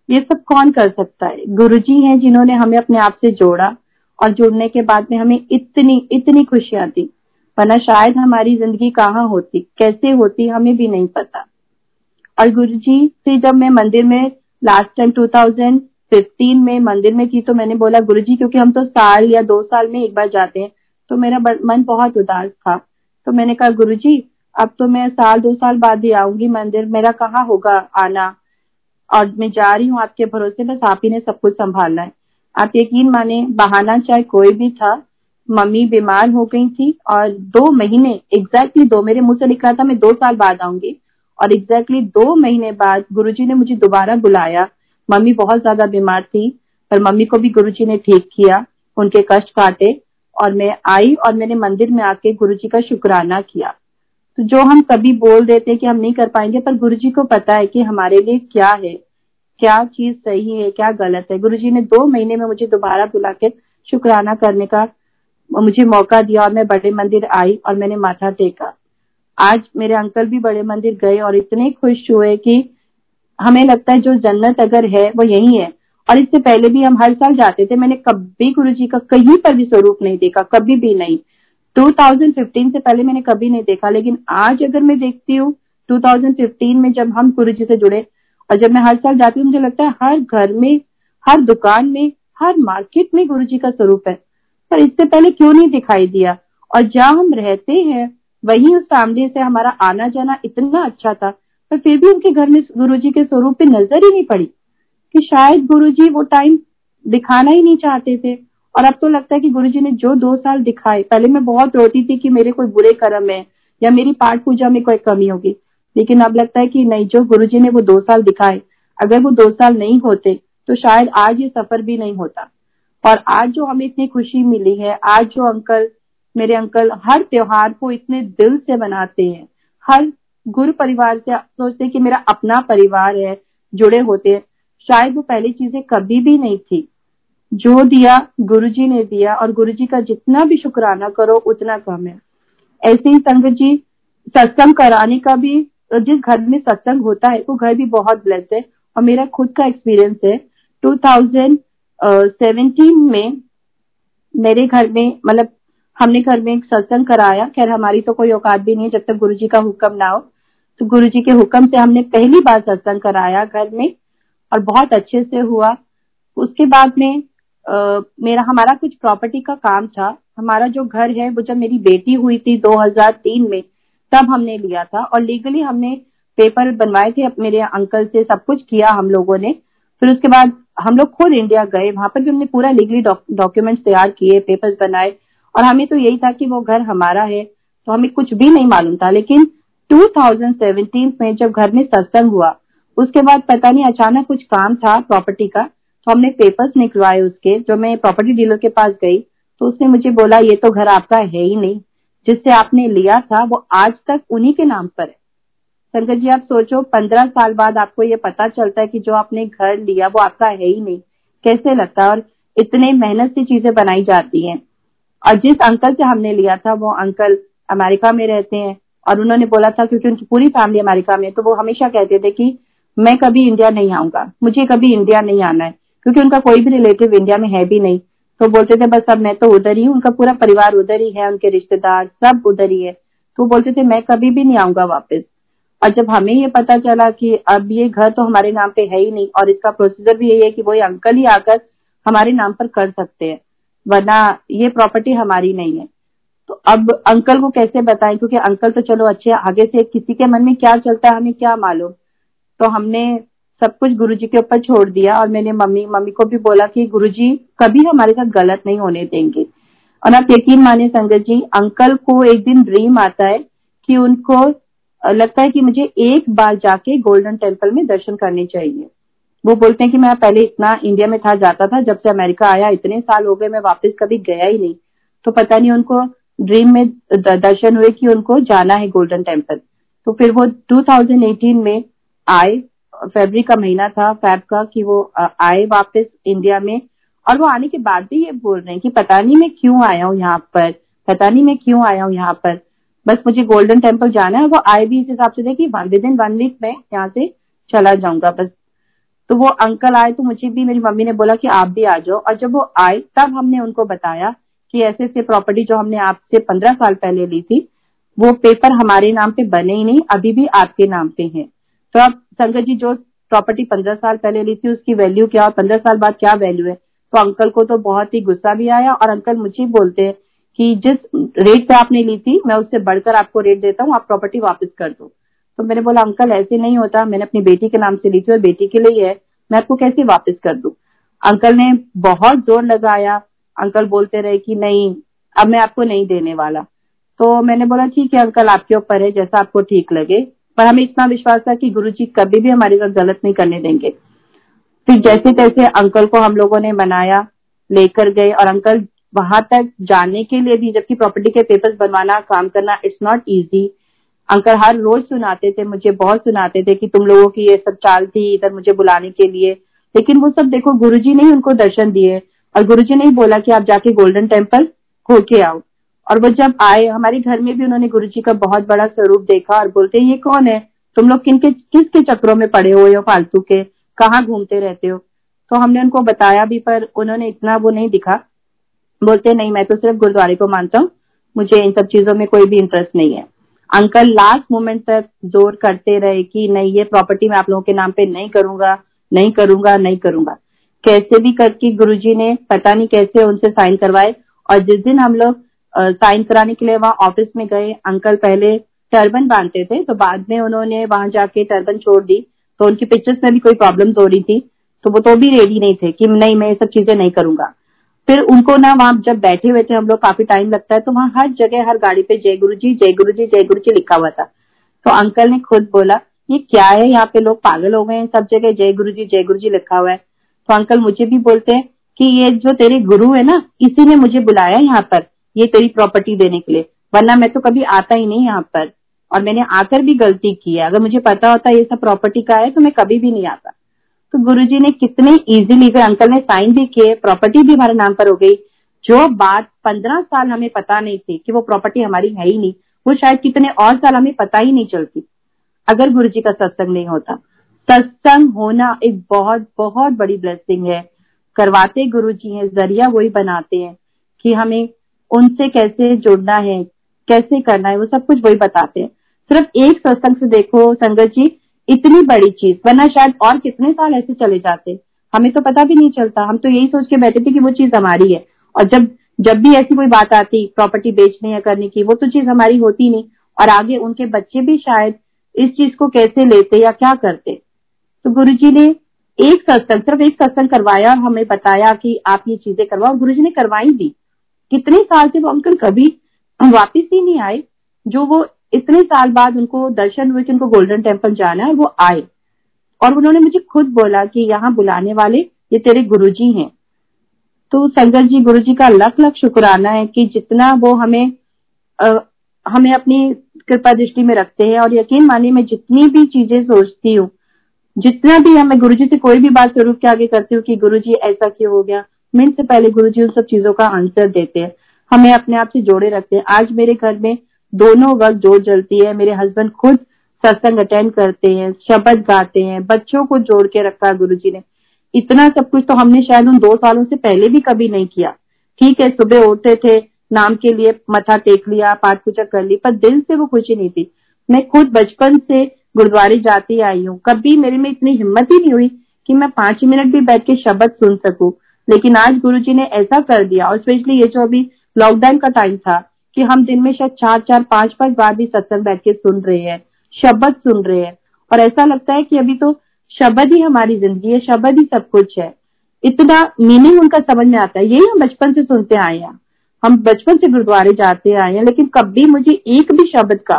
ये सब कौन कर सकता है? गुरुजी हैं जिन्होंने हमें अपने आप से जोड़ा और जुड़ने के बाद में हमें इतनी इतनी खुशियाँ दी। वरना शायद हमारी ज़िंदगी कहाँ होती, कैसे होती, हमें भी नहीं पता। और गुरु जी से जब मैं मंदिर में लास्ट टाइम 2015 में मंदिर में थी तो मैंने बोला गुरु जी क्योंकि हम तो साल या दो साल में एक बार जाते हैं। तो मेरा मन बहुत उदास था। तो मैंने कहा गुरु जी अब तो मैं साल, दो साल बाद ही आऊँगी मंदिर। मेरा कहाँ होगा आना? और मैं जा रही हूँ आपके भरोसे। बस आप ही ने सब कुछ संभालना है। आप यकीन माने, बहाना चाहे कोई भी था, मम्मी बीमार हो गई थी और दो महीने एग्जैक्टली दो, मेरे मुँह से रहा था, मैं दो साल बाद आऊँगी। और एग्जैक्टली दो महीने बाद गुरुजी ने मुझे दोबारा बुलाया। मम्मी बहुत ज़्यादा बीमार थी, पर मम्मी को भी गुरुजी ने ठीक किया। उनके कष्ट काटे और मैं आई और मैंने मंदिर में आके गुरुजी का शुक्राना किया। जो हम कभी बोल देते कि हम नहीं कर पाएँगे, पर गुरु जी को पता है कि हमारे लिए क्या है, क्या चीज़ सही है, क्या गलत है। गुरु जी ने दो महीने में मुझे दोबारा बुला के शुक्राना करने का मुझे मौका दिया और मैं बड़े मंदिर आई और मैंने माथा टेका। आज मेरे अंकल भी बड़े मंदिर गए और इतने खुश हुए कि हमें लगता है जो जन्नत अगर है, वो यही है। और इससे पहले भी हम हर साल जाते थे, मैंने कभी गुरु जी का कहीं पर भी स्वरूप नहीं देखा, कभी भी नहीं। 2015 से पहले मैंने कभी नहीं देखा, लेकिन आज अगर मैं देखती हूँ 2015 में जब हम गुरु जी से जुड़े, और जब मैं हर साल जाती हूँ, मुझे लगता है हर घर में, हर दुकान में, हर मार्केट में गुरु जी का स्वरूप है। पर इससे पहले क्यों नहीं दिखाई दिया? और जहाँ हम रहते हैं, वही उस फैमिली से हमारा आना जाना इतना अच्छा था, पर फिर भी उनके घर में गुरु जी के स्वरूप पे नज़र ही नहीं पड़ी, कि शायद गुरु जी वो टाइम दिखाना ही नहीं चाहते थे। और अब तो लगता है कि गुरु जी ने जो दो साल दिखाए, पहले मैं बहुत रोती थी कि मेरे कोई बुरे कर्म है या मेरी पाठ पूजा में कोई कमी होगी। लेकिन अब लगता है कि नहीं, जो गुरु जी ने वो दो साल दिखाए, अगर वो दो साल नहीं होते तो शायद आज ये सफ़र भी नहीं होता। और आज जो हमें इतनी खुशी मिली है, आज जो अंकल, मेरे अंकल हर त्योहार को इतने दिल से मनाते हैं, हर गुरु परिवार से सोचते कि मेरा अपना परिवार है, जुड़े होते हैं, शायद वो पहली चीज़ें कभी भी नहीं थी। जो दिया गुरुजी ने दिया और गुरुजी का जितना भी शुक्राना करो, उतना कम है। ऐसे ही संगत जी, सत्संग कराने का भी, जिस घर में सत्संग होता है, वो घर भी बहुत ब्लेस है और मेरा खुद का एक्सपीरियंस है। 2017 में मेरे घर में मतलब हमने घर में एक सत्संग कराया। खैर, हमारी तो कोई औकात भी नहीं है जब तक गुरु का हुक्म ना हो। तो गुरु के हुक्म से हमने पहली बार सत्संग कराया घर में और बहुत अच्छे से हुआ। उसके बाद में मेरा, हमारा कुछ प्रॉपर्टी का काम था। हमारा जो घर है, वो जब मेरी बेटी हुई थी 2003 में, तब हमने लिया था और लीगली हमने पेपर बनवाए थे, मेरे अंकल से सब कुछ किया हम लोगों ने। फिर उसके बाद हम लोग खुद इंडिया गए। वहाँ पर भी हमने पूरा लीगली डॉक्यूमेंट्स तैयार किए पेपर्स बनाए। और हमें तो यही था कि वो घर हमारा है तो हमें कुछ भी नहीं मालूम था। लेकिन 2017 में जब घर में सत्संग हुआ, उसके बाद पता नहीं अचानक कुछ काम था प्रॉपर्टी का। तो हमने पेपर्स निकलवाए उसके, जो मैं प्रॉपर्टी डीलर के पास गई तो उसने मुझे बोला, ये तो घर आपका है ही नहीं। जिससे आपने लिया था, वो आज तक उन्हीं के नाम पर है। शंकर जी, आप सोचो, पंद्रह साल बाद आपको ये पता चलता है कि जो आपने घर लिया, वो आपका है ही नहीं। कैसे लगता है? और इतने मेहनत से चीज़ें बनाई जाती हैं। और जिस अंकल से हमने लिया था, वो अंकल अमेरिका में रहते हैं। और उन्होंने बोला था, क्योंकि उनकी पूरी फैमिली अमेरिका में तो वो हमेशा कहते थे कि, मैं कभी इंडिया नहीं आऊँगा। मुझे कभी इंडिया नहीं आना है। क्योंकि उनका कोई भी रिलेटिव इंडिया में है भी नहीं। तो बोलते थे, बस अब मैं तो उधर ही हूँ, उनका पूरा परिवार उधर ही है, उनके रिश्तेदार सब उधर ही है। तो बोलते थे, मैं कभी भी नहीं आऊँगा वापस। और जब हमें ये पता चला कि अब ये घर तो हमारे नाम पे है ही नहीं, और इसका प्रोसीजर भी यही है कि वही अंकल ही आकर हमारे नाम पर कर सकते हैं, वरना ये प्रॉपर्टी हमारी नहीं है। तो अब अंकल को कैसे बताएँ? क्योंकि अंकल तो चलो अच्छे, आगे से किसी के मन में क्या चलता है, हमें क्या मालूम? तो हमने सब कुछ गुरुजी के ऊपर छोड़ दिया और मैंने मम्मी मम्मी को भी बोला कि गुरुजी, कभी हमारे साथ गलत नहीं होने देंगे। और आप यकीन माने संगत जी, अंकल को एक दिन ड्रीम आता है कि उनको लगता है कि मुझे एक बार जाके गोल्डन टेंपल में दर्शन करने चाहिए। वो बोलते हैं कि मैं पहले इतना इंडिया में था, जाता था, जब से अमेरिका आया, इतने साल हो गए, मैं वापस कभी गया ही नहीं। तो पता नहीं उनको ड्रीम में दर्शन हुए कि उनको जाना है गोल्डन टेंपल तो फिर वो 2018 में आए फेबरी का महीना था फैब का, कि वो आए वापस इंडिया में। और वो आने के बाद भी ये बोल रहे हैं कि पता नहीं मैं क्यों आया हूँ यहाँ पर, पता नहीं मैं क्यों आया हूँ यहाँ पर। बस मुझे गोल्डन टेंपल जाना है वो आए भी इस हिसाब से कि विद इन वन वीक में यहाँ से चला जाऊँगा बस। तो वो अंकल आए तो मुझे भी, मेरी मम्मी ने बोला कि आप भी आ जाओ। और जब वो आए, तब हमने उनको बताया कि ऐसे ऐसे प्रॉपर्टी जो हमने आपसे पंद्रह साल पहले ली थी, वो पेपर हमारे नाम पे बने ही नहीं, अभी भी आपके नाम पे है। तो अब संगत जी, जो प्रॉपर्टी पंद्रह साल पहले ली थी, उसकी वैल्यू क्या और पंद्रह साल बाद क्या वैल्यू है? तो अंकल को तो बहुत ही गुस्सा भी आया और अंकल मुझे बोलते हैं कि जिस रेट पे आपने ली थी, मैं उससे बढ़कर आपको रेट देता हूँ, आप प्रॉपर्टी वापस कर दो। तो मैंने बोला अंकल ऐसे नहीं होता। मैंने अपनी बेटी के नाम से ली थी और बेटी के लिए है मैं आपको कैसे वापस कर दू? अंकल ने बहुत ज़ोर लगाया। अंकल बोलते रहे कि, नहीं, अब मैं आपको नहीं देने वाला। तो मैंने बोला, ठीक है अंकल आपके ऊपर है, जैसा आपको ठीक लगे। पर हमें इतना विश्वास था कि गुरु जी कभी भी हमारे साथ गलत नहीं करने देंगे। फिर जैसे तैसे अंकल को हम लोगों ने मनाया, लेकर गए और अंकल वहाँ तक जाने के लिए भी, जबकि प्रॉपर्टी के पेपर्स बनवाना, काम करना इट्स नॉट इजी अंकल हर रोज सुनाते थे, मुझे बहुत सुनाते थे कि तुम लोगों की ये सब चाल थी इधर मुझे बुलाने के लिए। लेकिन वो सब देखो, गुरुजी ने ही उनको दर्शन दिए और गुरुजी ने ही बोला कि आप जाके गोल्डन टेंपल होके आओ। और वो जब आए, हमारे घर में भी उन्होंने गुरु जी का बहुत बड़ा स्वरूप देखा और बोलते, ये कौन है? तुम लोग किन के, किसके चक्रों में पड़े हुए हो फालतू के? कहाँ घूमते रहते हो? तो हमने उनको बताया भी, पर उन्होंने इतना वो नहीं दिखा। बोलते, नहीं, मैं तो सिर्फ़ गुरुद्वारे को मानता हूँ। मुझे इन सब चीज़ों में कोई भी इंटरेस्ट नहीं है। अंकल लास्ट मोमेंट तक ज़ोर करते रहे कि, नहीं, ये प्रॉपर्टी मैं आप लोगों के नाम पे नहीं करूँगा नहीं करूँगा नहीं करूँगा। कैसे भी करके गुरुजी ने, पता नहीं कैसे उनसे साइन करवाए और जिस दिन हम लोग साइन कराने के लिए वहाँ ऑफ़िस में गए। अंकल पहले टर्बन बांधते थे तो बाद में उन्होंने वहाँ जाके टर्बन छोड़ दी। तो उनकी पिक्चर्स में भी कोई प्रॉब्लम हो रही थी तो वो तो भी रेडी नहीं थे कि नहीं, मैं ये सब चीज़ें नहीं करूँगा। फिर उनको ना वहाँ जब बैठे हुए थे हम लोग, काफ़ी टाइम लगता है तो वहाँ हर जगह, हर गाड़ी पे जय गुरु जी जय गुरु जी जय गुरु जी लिखा हुआ था। तो अंकल ने खुद बोला, ये क्या है यहाँ पे लोग पागल हो गए हैं सब जगह, जय गुरु जी जय गुरु जी लिखा हुआ है। तो अंकल मुझे भी बोलते हैं कि ये जो तेरे गुरु है ना, इसी ने मुझे बुलाया यहाँ पर। ये तेरी प्रॉपर्टी देने के लिए। वरना मैं तो कभी आता ही नहीं यहाँ पर। और मैंने आकर भी गलती की है। अगर मुझे पता होता ये सब प्रॉपर्टी का है तो मैं कभी भी नहीं आता। तो गुरुजी ने कितने इजीली फिर अंकल ने साइन भी किए प्रॉपर्टी भी हमारे नाम पर हो गई। जो बात पंद्रह साल हमें पता नहीं थी कि वो प्रॉपर्टी हमारी है ही नहीं, वो शायद कितने और साल हमें पता ही नहीं चलती। अगर गुरु जी का सत्संग नहीं होता। सत्संग होना एक बहुत बहुत बड़ी ब्लेसिंग है। करवाते गुरु जी हैं, ज़रिया वही बनाते हैं कि हमें उनसे कैसे जुड़ना है, कैसे करना है, वो सब कुछ वही बताते हैं। सिर्फ़ एक सत्संग से देखो संगत जी, इतनी बड़ी चीज़, वरना शायद और कितने साल ऐसे चले जाते। हमें तो पता भी नहीं चलता, हम तो यही सोच के बैठे थे कि वो चीज़ हमारी है। और जब जब भी ऐसी कोई बात आती प्रॉपर्टी बेचने या करने की, वो तो चीज़ हमारी होती नहीं। और आगे उनके बच्चे भी शायद इस चीज़ को कैसे लेते या क्या करते। तो गुरु जी ने एक सत्संग, सिर्फ़ एक सत्संग करवाया और हमें बताया कि आप ये चीज़ें करवाओ। गुरु जी ने करवाई भी। कितने साल से वो अंकल कभी वापिस ही नहीं आए जो वो इतने साल बाद उनको दर्शन हुए कि उनको गोल्डन टेंपल जाना है वो आए। और उन्होंने मुझे खुद बोला कि यहाँ बुलाने वाले ये तेरे गुरुजी हैं। तो संगत जी गुरु जी का लख लख शुक्राना है कि जितना वो हमें आ, हमें अपनी कृपा दृष्टि में रखते हैं और यकीन मानिए मैं जितनी भी चीज़ें सोचती हूँ जितना भी हमें गुरु जी से कोई भी बात स्वरूप के आगे करती हूँ कि गुरु जी ऐसा क्यों हो गया मिनट से पहले गुरु जी उन सब चीज़ों का आंसर देते हैं। हमें अपने आप से जोड़े रखते हैं। आज मेरे घर में दोनों वक्त जोड़ जलती है। मेरे हस्बैंड खुद सत्संग अटेंड करते हैं शब्द गाते हैं। बच्चों को जोड़ के रखा गुरु जी ने। इतना सब कुछ तो हमने शायद उन दो सालों से पहले भी कभी नहीं किया। ठीक है, सुबह उठते थे, नाम के लिए मथा टेक लिया, पाठ पूजा कर ली, पर दिल से वो खुशी नहीं थी। मैं खुद बचपन से गुरुद्वारे जाती आई हूँ। कभी मेरे में इतनी हिम्मत ही नहीं हुई कि मैं पाँच मिनट भी बैठ के शब्द सुन सकूँ। लेकिन आज गुरु जी ने ऐसा कर दिया, और स्पेशली ये जो अभी लॉकडाउन का टाइम था, कि हम दिन में शायद चार चार, पाँच पाँच बार भी सत्संग बैठ के सुन रहे हैं, शब्द सुन रहे हैं। और ऐसा लगता है कि अभी तो शब्द ही हमारी ज़िंदगी है, शब्द ही सब कुछ है। इतना मीनिंग उनका समझ में आता है, यही हम बचपन से सुनते आए हैं। हम बचपन से गुरुद्वारे जाते आए हैं, लेकिन कभी मुझे एक भी शब्द का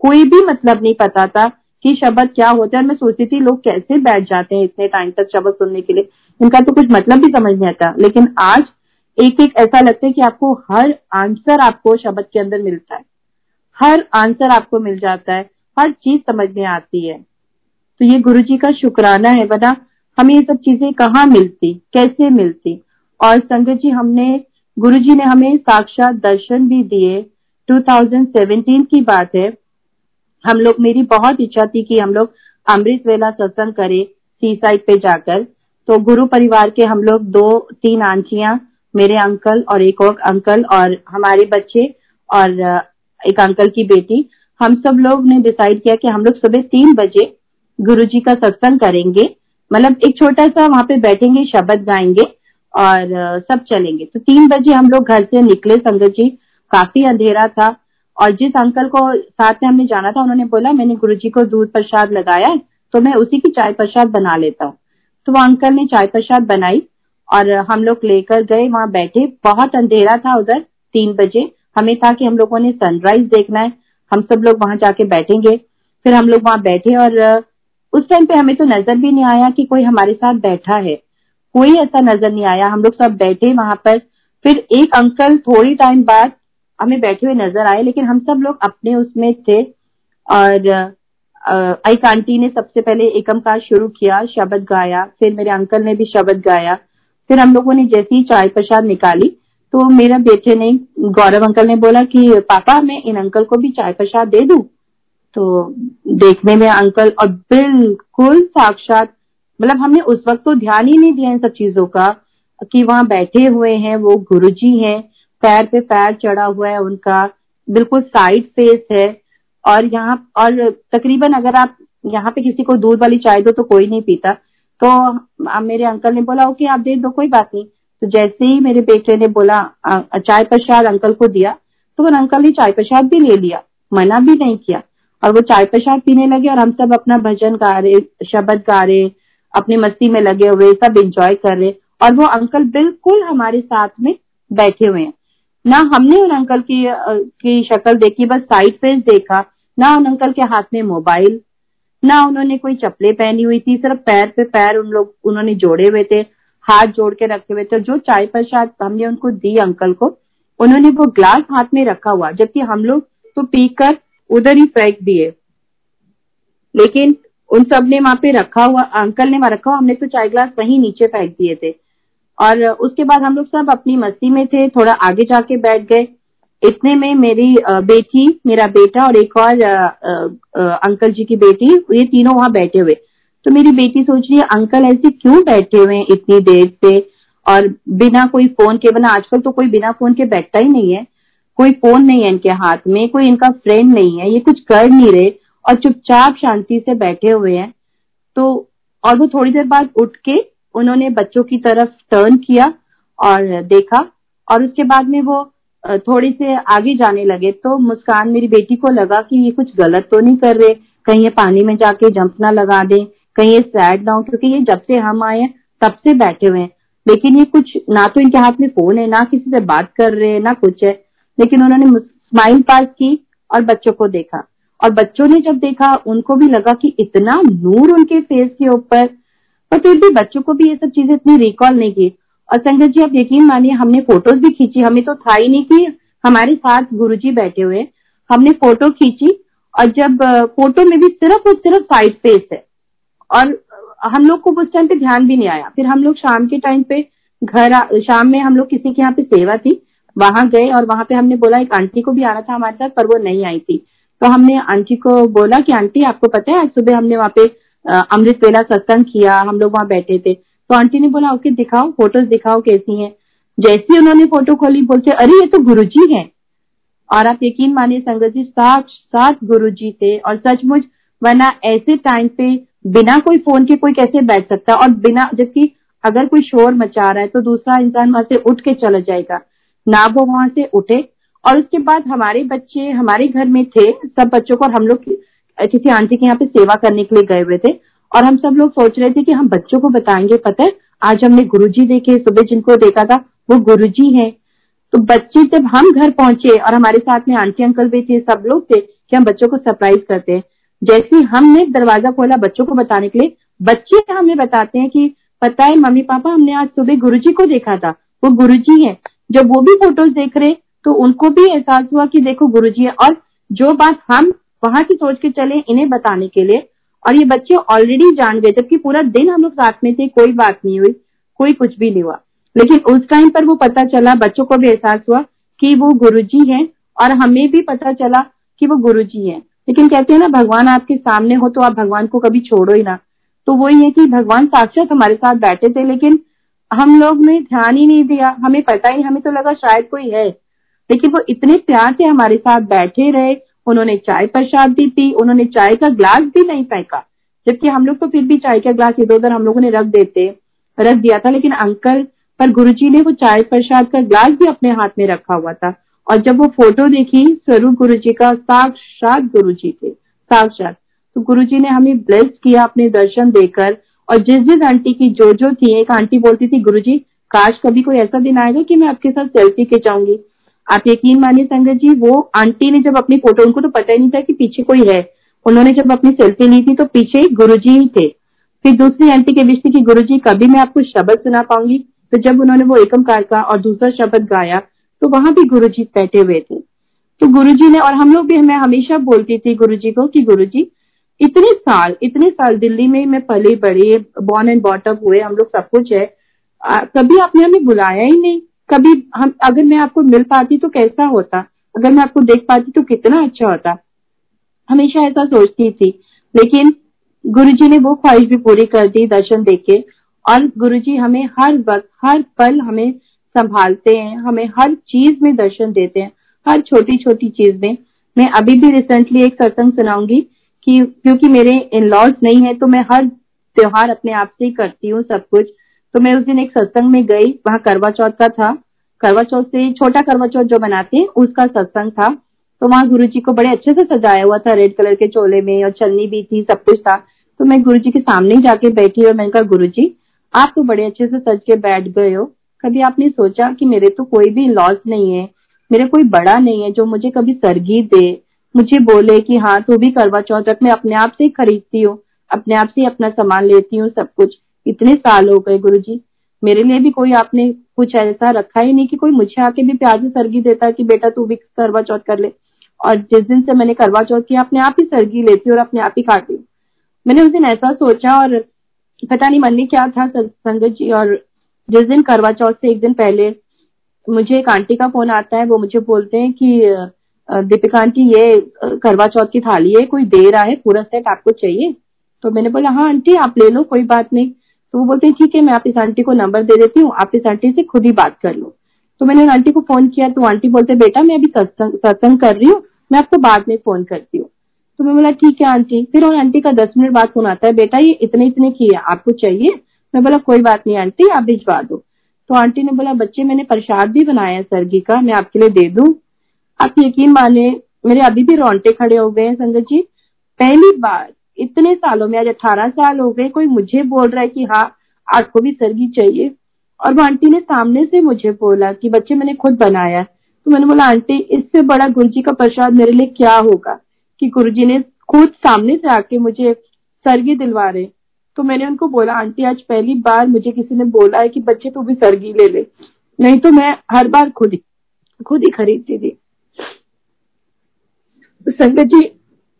कोई भी मतलब नहीं पता था कि शब्द क्या होता है। मैं सोचती थी, लोग कैसे बैठ जाते हैं इतने टाइम तक शब्द सुनने के लिए। इनका तो कुछ मतलब भी समझ नहीं आता। लेकिन आज एक एक ऐसा लगता है कि आपको हर आंसर आपको शब्द के अंदर मिलता है। हर आंसर आपको मिल जाता है। हर चीज़ समझ में आती है। तो ये गुरु जी का शुक्राना है बना हमें ये सब चीज़ें कहाँ मिलती, कैसे मिलती? और संगत जी, हमने गुरु जी ने हमें साक्षात दर्शन भी दिए। 2017 की बात है। हम लोग, मेरी बहुत इच्छा थी कि हम लोग अमृत वेला सत्संग करें सी साइड पे जाकर। तो गुरु परिवार के हम लोग दो, तीन आंटियाँ, मेरे अंकल और एक और अंकल और हमारे बच्चे और एक अंकल की बेटी, हम सब लोग ने डिसाइड किया कि हम लोग सुबह तीन बजे गुरु जी का सत्संग करेंगे। मतलब एक छोटा सा वहाँ पे बैठेंगे, शब्द गाएँगे और सब चलेंगे। तो तीन बजे हम लोग घर से निकले। संगत जी काफ़ी अंधेरा था और जिस अंकल को साथ में हमने जाना था, उन्होंने बोला, मैंने गुरु जी को दूध प्रसाद लगाया तो मैं उसी की चाय प्रसाद बना लेता हूँ। तो वो अंकल ने चाय प्रसाद बनाई और हम लोग लेकर गए, वहाँ बैठे। बहुत अंधेरा था उधर, तीन बजे। हमें था कि हम लोगों ने सनराइज देखना है। हम सब लोग वहाँ जाके बैठेंगे। फिर हम लोग वहाँ बैठे और उस टाइम पे हमें तो नज़र भी नहीं आया कि कोई हमारे साथ बैठा है। कोई ऐसा नज़र नहीं आया। हम लोग सब बैठे वहाँ पर। फिर एक अंकल थोड़ी टाइम बाद हमें बैठे हुए नज़र आए, लेकिन हम सब लोग अपने उसमें थे और एक आंटी ने सबसे पहले एकम का शुरू किया, शब्द गाया, फिर मेरे अंकल ने भी शब्द गाया, फिर हम लोगों ने जैसी ही चाय प्रसाद निकाली तो मेरा बेटे ने, गौरव अंकल ने बोला कि, पापा, मैं इन अंकल को भी चाय प्रसाद दे दू? तो देखने में अंकल, और बिल्कुल साक्षात मतलब हमने उस वक्त तो ध्यान ही नहीं दिया इन सब चीज़ों का, कि वहाँ बैठे हुए हैं, वो गुरुजी हैं, पैर पे पैर चढ़ा हुआ है उनका, बिल्कुल साइड फेस है और यहाँ, और तकरीबन अगर आप यहाँ पे किसी को दूध वाली चाय दो तो कोई नहीं पीता। तो मेरे अंकल ने बोला, ओके, आप दे दो, कोई बात नहीं। तो जैसे ही मेरे बेटे ने बोला चाय प्रसाद अंकल को दिया तो वो अंकल ने चाय प्रसाद भी ले लिया, मना भी नहीं किया। और वो चाय प्रसाद पीने लगे और हम सब अपना भजन गा रहे, शब्द गा रहे, अपनी मस्ती में लगे हुए, सब एंजॉय कर रहे। और वो अंकल बिल्कुल हमारे साथ में बैठे हुए हैं। ना हमने उन अंकल की की शक्ल देखी, बस साइड फेस देखा। ना उन अंकल के हाथ में मोबाइल, ना उन्होंने कोई चप्पलें पहनी हुई थी, सिर्फ़ पैर पे पैर उन लोग, उन्होंने जोड़े हुए थे, हाथ जोड़ के रखे हुए थे जो चाय प्रसाद हमने उनको दी अंकल को, उन्होंने वो ग्लास हाथ में रखा हुआ, जबकि हम लोग तो पीकर उधर ही फेंक दिए। लेकिन उन सबने वहाँ पे रखा हुआ, अंकल ने वहाँ रखा हुआ, हमने तो चाय ग्लास वहीं नीचे फेंक दिए थे। और उसके बाद हम लोग सब अपनी मस्ती में थे, थोड़ा आगे जाके बैठ गए। इतने में मेरी बेटी, मेरा बेटा और एक और अंकल जी की बेटी, ये तीनों वहाँ बैठे हुए। तो मेरी बेटी सोच रही है, अंकल ऐसे क्यों बैठे हुए हैं इतनी देर से? और बिना कोई फ़ोन के बना आजकल तो कोई बिना फ़ोन के बैठता ही नहीं है। कोई फ़ोन नहीं है इनके हाथ में, कोई इनका फ्रेंड नहीं है, ये कुछ कर नहीं रहे और चुपचाप शांति से बैठे हुए हैं। तो और वो थोड़ी देर बाद उठ के उन्होंने बच्चों की तरफ़ टर्न किया और देखा और उसके बाद में वो थोड़ी से आगे जाने लगे तो मुस्कान मेरी बेटी को लगा कि ये कुछ गलत तो नहीं कर रहे। कहीं ये पानी में जाके जंप ना लगा दे, कहीं ये सैड ना हो, क्योंकि ये जब से हम आए तब से बैठे हुए हैं। लेकिन ये कुछ, ना तो इनके हाथ में फ़ोन है, ना किसी से बात कर रहे हैं, ना कुछ है। लेकिन उन्होंने स्माइल पास की और बच्चों को देखा। और बच्चों ने जब देखा, उनको भी लगा कि इतना नूर उनके फेस के ऊपर। पर फिर भी बच्चों को भी ये सब चीज़ें इतनी रिकॉल नहीं की। और संगत जी, आप यकीन मानिए, हमने फ़ोटोज़ भी खींची। हमें तो था ही नहीं कि हमारे साथ गुरु जी बैठे हुए। हमने फ़ोटो खींची और जब फ़ोटो में भी सिर्फ़ और सिर्फ़ साइड फेस है। और हम लोग को उस टाइम पे ध्यान भी नहीं आया। फिर हम लोग शाम के टाइम पे घर शाम में हम लोग किसी के यहाँ पे सेवा थी। वहाँ गए और वहाँ पे हमने बोला, एक आंटी को भी आना था हमारे साथ, पर वो नहीं आई थी। तो हमने आंटी को बोला कि, आंटी, आपको पता है, आज सुबह हमने वहाँ पे अमृत वेला सत्संग किया, हम लोग वहाँ बैठे थे। आंटी ने बोला, ओके, दिखाओ फ़ोटोज़ दिखाओ कैसी हैं? जैसी उन्होंने फ़ोटो खोली, बोलते, अरे, ये तो गुरु जी है। और आप यकीन मानिए, संगत जी, सात सात गुरु जी थे और सचमुच वरना ऐसे टाइम पे बिना कोई फ़ोन के कोई कैसे बैठ सकता? और बिना, जबकि अगर कोई शोर मचा रहा है तो दूसरा इंसान वहाँ से उठ के चला जाएगा। ना वो वहाँ से उठे। और उसके बाद हमारे बच्चे, हमारे घर में थे, सब बच्चों को और हम लोग किसी आंटी के यहाँ पे सेवा करने के लिए गए हुए थे। और हम सब लोग सोच रहे थे कि हम बच्चों को बताएँगे। पता है, आज हमने गुरुजी देखे, सुबह जिनको देखा था, वो गुरुजी हैं। तो बच्चे जब हम घर पहुँचे और हमारे साथ में आंटी, अंकल भी थे, सब लोग थे कि हम बच्चों को सरप्राइज़ करते हैं। जैसे हमने दरवाज़ा खोला बच्चों को बताने के लिए, बच्चे हमें बताते हैं कि, पता है, मम्मी पापा, हमने आज सुबह गुरुजी को देखा था। वो गुरुजी है। जब वो भी फ़ोटोज़ देख रहे तो उनको भी एहसास हुआ कि देखो, गुरुजी है। और जो बात हम वहाँ की सोच के चले, इन्हें बताने के लिए और ये बच्चे ऑलरेडी जान गए, जबकि पूरा दिन हम लोग साथ में थे, कोई बात नहीं हुई, कोई कुछ भी नहीं हुआ। लेकिन उस टाइम पर वो पता चला, बच्चों को भी एहसास हुआ कि वो गुरुजी हैं, और हमें भी पता चला कि वो गुरुजी हैं। लेकिन कहते हैं ना, भगवान आपके सामने हो तो आप भगवान को कभी छोड़ो ही ना। तो वही है कि भगवान साक्षात हमारे साथ बैठे थे, लेकिन हम लोग ने ध्यान ही नहीं दिया। हमें पता ही, हमें तो लगा शायद कोई है। लेकिन वो इतने प्यार से हमारे साथ बैठे रहे उन्होंने चाय प्रसाद दी थी उन्होंने चाय का ग्लास भी नहीं फेंका। जबकि हम लोग तो फिर भी चाय का ग्लास इधर उधर हम लोगों ने रख देते, रख दिया था, लेकिन अंकल पर गुरुजी ने वो चाय प्रसाद का ग्लास भी अपने हाथ में रखा हुआ था। और जब वो फ़ोटो देखी, स्वरूप गुरु जी का, साक्षात गुरु जी थे, साक्षात। तो गुरु जी ने हमें ब्लेस किया अपने दर्शन देकर, और जिस जिस आंटी की जो जो थी, एक आंटी बोलती थी गुरु जी काश कभी कोई ऐसा दिन आएगा कि मैं आपके साथ सेल्फी खिंचाऊँगी? आप यकीन मानिए संगत जी वो आंटी ने जब अपनी फ़ोटो उनको तो पता ही नहीं था कि पीछे कोई है। उन्होंने जब अपनी सेल्फी ली थी तो पीछे गुरु जी ही थे। फिर दूसरी आंटी के विषय की गुरु जी कभी मैं आपको शब्द सुना पाऊँगी। तो जब उन्होंने वो एकम कार का और दूसरा शब्द गाया तो वहाँ भी गुरु जी बैठे हुए थे। तो गुरु जी ने और हम लोग भी मैं हमेशा बोलती थी गुरु जी को कि गुरु जी इतने साल इतने साल दिल्ली में मैं पले बड़े बॉर्न एंड बॉटअप हुए हम लोग सब कुछ है। आ, कभी आपने हमें बुलाया ही नहीं। कभी हम, अगर मैं आपको मिल पाती तो कैसा होता? अगर मैं आपको देख पाती तो कितना अच्छा होता? हमेशा ऐसा सोचती थी। लेकिन गुरुजी ने वो ख्वाहिश भी पूरी कर दी दर्शन देके। और गुरुजी हमें हर वक्त, हर पल हमें संभालते हैं, हमें हर चीज़ में दर्शन देते हैं, हर छोटी छोटी चीज़ में। मैं अभी भी रिसेंटली एक सत्संग सुनाऊँगी कि क्योंकि मेरे इन लॉज नहीं है तो मैं हर त्योहार अपने आप से ही करती हूँ सब कुछ। तो मैं उस दिन एक सत्संग में गई, वहाँ करवा चौथ का था। करवा चौथ से, छोटा करवा चौथ जो बनाते हैं, उसका सत्संग था। तो वहाँ गुरु जी को बड़े अच्छे से सजाया हुआ था रेड कलर के चोले में और चलनी भी थी, सब कुछ था। तो मैं गुरु जी के सामने ही जाके बैठी और मैंने कहा गुरु जी आप तो बड़े अच्छे से सज के बैठ गए हो। कभी आपने सोचा कि मेरे तो कोई भी लॉस नहीं है? मेरे कोई बड़ा नहीं है जो मुझे कभी सरगी दे। मुझे बोले कि हाँ तू भी करवा चौथ रख मैं अपने आप से खरीदती हूँ, अपने आप से अपना सामान लेती हूँ, सब कुछ। इतने साल हो गए गुरु जी मेरे लिए भी कोई आपने कुछ ऐसा रखा ही नहीं कि कोई मुझे आके भी प्यार से सरगी देता कि बेटा तू भी करवा चौथ कर ले। और जिस दिन से मैंने करवा चौथ किया, अपने आप ही सरगी लेती और अपने आप ही खाती। मैंने उस दिन ऐसा सोचा और पता नहीं मन में क्या था संगत जी, और जिस दिन करवा चौथ से एक दिन पहले मुझे एक आंटी का फ़ोन आता है, वो मुझे बोलते हैं कि दीपिका आंटी, ये करवा चौथ की थाली है, कोई दे रहा है पूरा सेट आपको चाहिए? तो मैंने बोला हाँ आंटी, आप ले लो, कोई बात नहीं। तो वो बोलते हैं, ठीक है, मैं आप इस आंटी को नंबर दे देती हूँ, आप इस आंटी से खुद ही बात कर लो। तो मैंने आंटी को फ़ोन किया तो आंटी बोलते, बेटा, मैं अभी सत्संग कर रही हूँ, मैं आपको बाद में फ़ोन करती हूँ। तो मैं बोला, ठीक है, आंटी। फिर आंटी का दस मिनट बाद फ़ोन आता है, बेटा, ये इतने इतने की है, आपको चाहिए? मैं बोला, कोई बात नहीं आंटी, आप भिजवा दो। तो आंटी ने बोला, बच्चे, मैंने प्रसाद भी बनाया सरगी का, मैं आपके लिए दे दू? आप यकीन माने मेरे अभी भी रोंटे खड़े हो गए हैं, संगत जी। पहली बार इतने सालों में, आज अठारह साल हो गए, कोई मुझे बोल रहा है कि हाँ आपको भी सरगी चाहिए। और वो आंटी ने सामने से मुझे बोला कि बच्चे, मैंने खुद बनाया तो मैंने बोला, आंटी, इससे बड़ा गुरु जी का प्रसाद मेरे लिए क्या होगा कि गुरु जी ने खुद सामने से आके मुझे सरगी दिलवा रहे तो मैंने उनको बोला, आंटी, आज पहली बार मुझे किसी ने बोला है कि बच्चे, तू भी सरगी ले ले। नहीं तो मैं हर बार खुद ही खुद ही खरीदती थी। तो संगत जी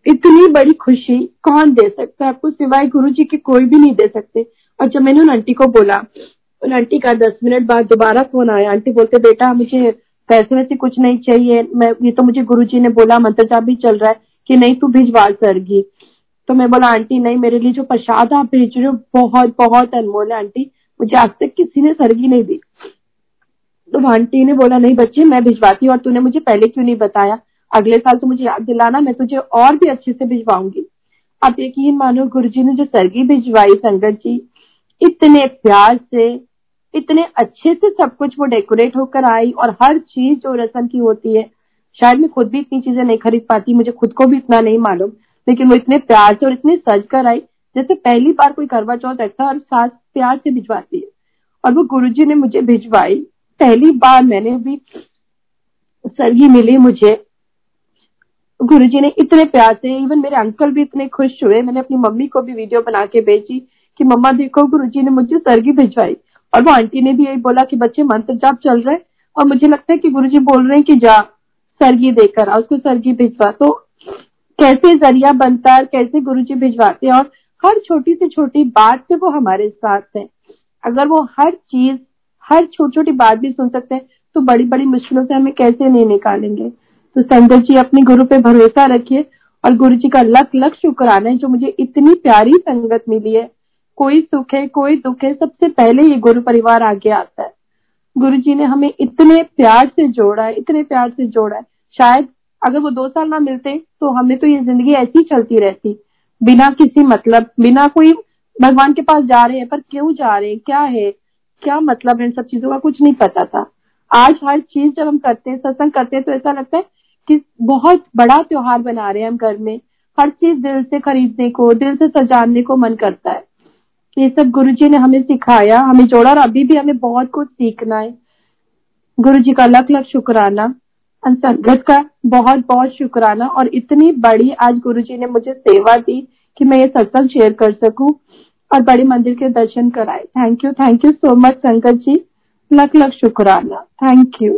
इतनी बड़ी खुशी कौन दे सकता है? आपको सिवाय गुरु जी के कोई भी नहीं दे सकते। और जब मैंने उन आंटी को बोला, उन आंटी का दस मिनट बाद दोबारा फ़ोन आया। आंटी बोलते, बेटा, मुझे पैसे वैसे कुछ नहीं चाहिए। मैं, ये तो मुझे गुरु जी ने बोला, मंत्र जाप भी चल रहा है कि नहीं तू भिजवा सरगी। तो मैं बोला, आंटी, नहीं, मेरे लिए जो प्रसाद आप भेज रहे हो, बहुत बहुत अनमोल है, आंटी। मुझे आज तक किसी ने सरगी नहीं दी। तो आंटी ने बोला, नहीं बच्चे, मैं भिजवाती हूँ और तूने मुझे पहले क्यों नहीं बताया? अगले साल तो मुझे याद दिलाना, मैं तुझे और भी अच्छे से भिजवाऊँगी। आप यकीन मानो गुरु जी ने जो सरगी भिजवाई, संगत जी, इतने प्यार से, इतने अच्छे से सब कुछ वो डेकोरेट होकर आई और हर चीज़ जो रसम की होती है, शायद मैं खुद भी इतनी चीज़ें नहीं खरीद पाती, मुझे खुद को भी इतना नहीं मालूम, लेकिन वो इतने प्यार से और इतने सज कर आई, जैसे पहली बार कोई करवा चौथ ऐसा और साथ प्यार से भिजवाती है। और वो गुरु जी ने मुझे भिजवाई। पहली बार मैंने भी सरगी मिली मुझे गुरु जी ने इतने प्यार से इवन मेरे अंकल भी इतने खुश हुए। मैंने अपनी मम्मी को भी वीडियो बना के भेजी कि, मम्मा, देखो गुरु जी ने मुझे सरगी भिजवाई। और वो आंटी ने भी यही बोला कि, बच्चे, मंत्र जाप चल रहे और मुझे लगता है कि गुरु जी बोल रहे हैं कि जा, सरगी देकर उसको सरगी भिजवा। तो कैसे ज़रिया बनता है कैसे गुरु जी भिजवाते हैं और हर छोटी से छोटी बात से वो हमारे साथ है। अगर वो हर चीज़, हर छोटी छोटी बात भी सुन सकते हैं तो बड़ी बड़ी मुश्किलों से हमें कैसे नहीं निकालेंगे? तो संगत जी, अपने गुरु पे भरोसा रखिए और गुरु जी का लख लख शुक्राना है जो मुझे इतनी प्यारी संगत मिली है। कोई सुख है, कोई दुख है, सबसे पहले ये गुरु परिवार आगे आता है। गुरु जी ने हमें इतने प्यार से जोड़ा है, इतने प्यार से जोड़ा है। शायद अगर वो दो साल ना मिलते तो हमें तो ये ज़िंदगी ऐसी चलती रहती। बिना किसी मतलब बिना कोई भगवान के पास जा रहे हैं, पर क्यों जा रहे हैं, क्या है, क्या मतलब इन सब चीज़ों का कुछ नहीं पता था। आज हर चीज़ जब हम करते हैं, सत्संग करते हैं तो ऐसा लगता है कि बहुत बड़ा त्योहार बना रहे हैं हम घर में। हर चीज़ दिल से खरीदने को, दिल से सजाने को मन करता है। ये सब गुरु जी ने हमें सिखाया, हमें जोड़ा और अभी भी हमें बहुत कुछ सीखना है। गुरु जी का लख लख शुक्राना संगत का बहुत बहुत शुक्राना। और इतनी बड़ी आज गुरु जी ने मुझे सेवा दी कि मैं ये सत्संग शेयर कर सकूँ और बड़े मंदिर के दर्शन कराए। Thank you thank you so much संगत जी। लख लख शुक्राना। Thank you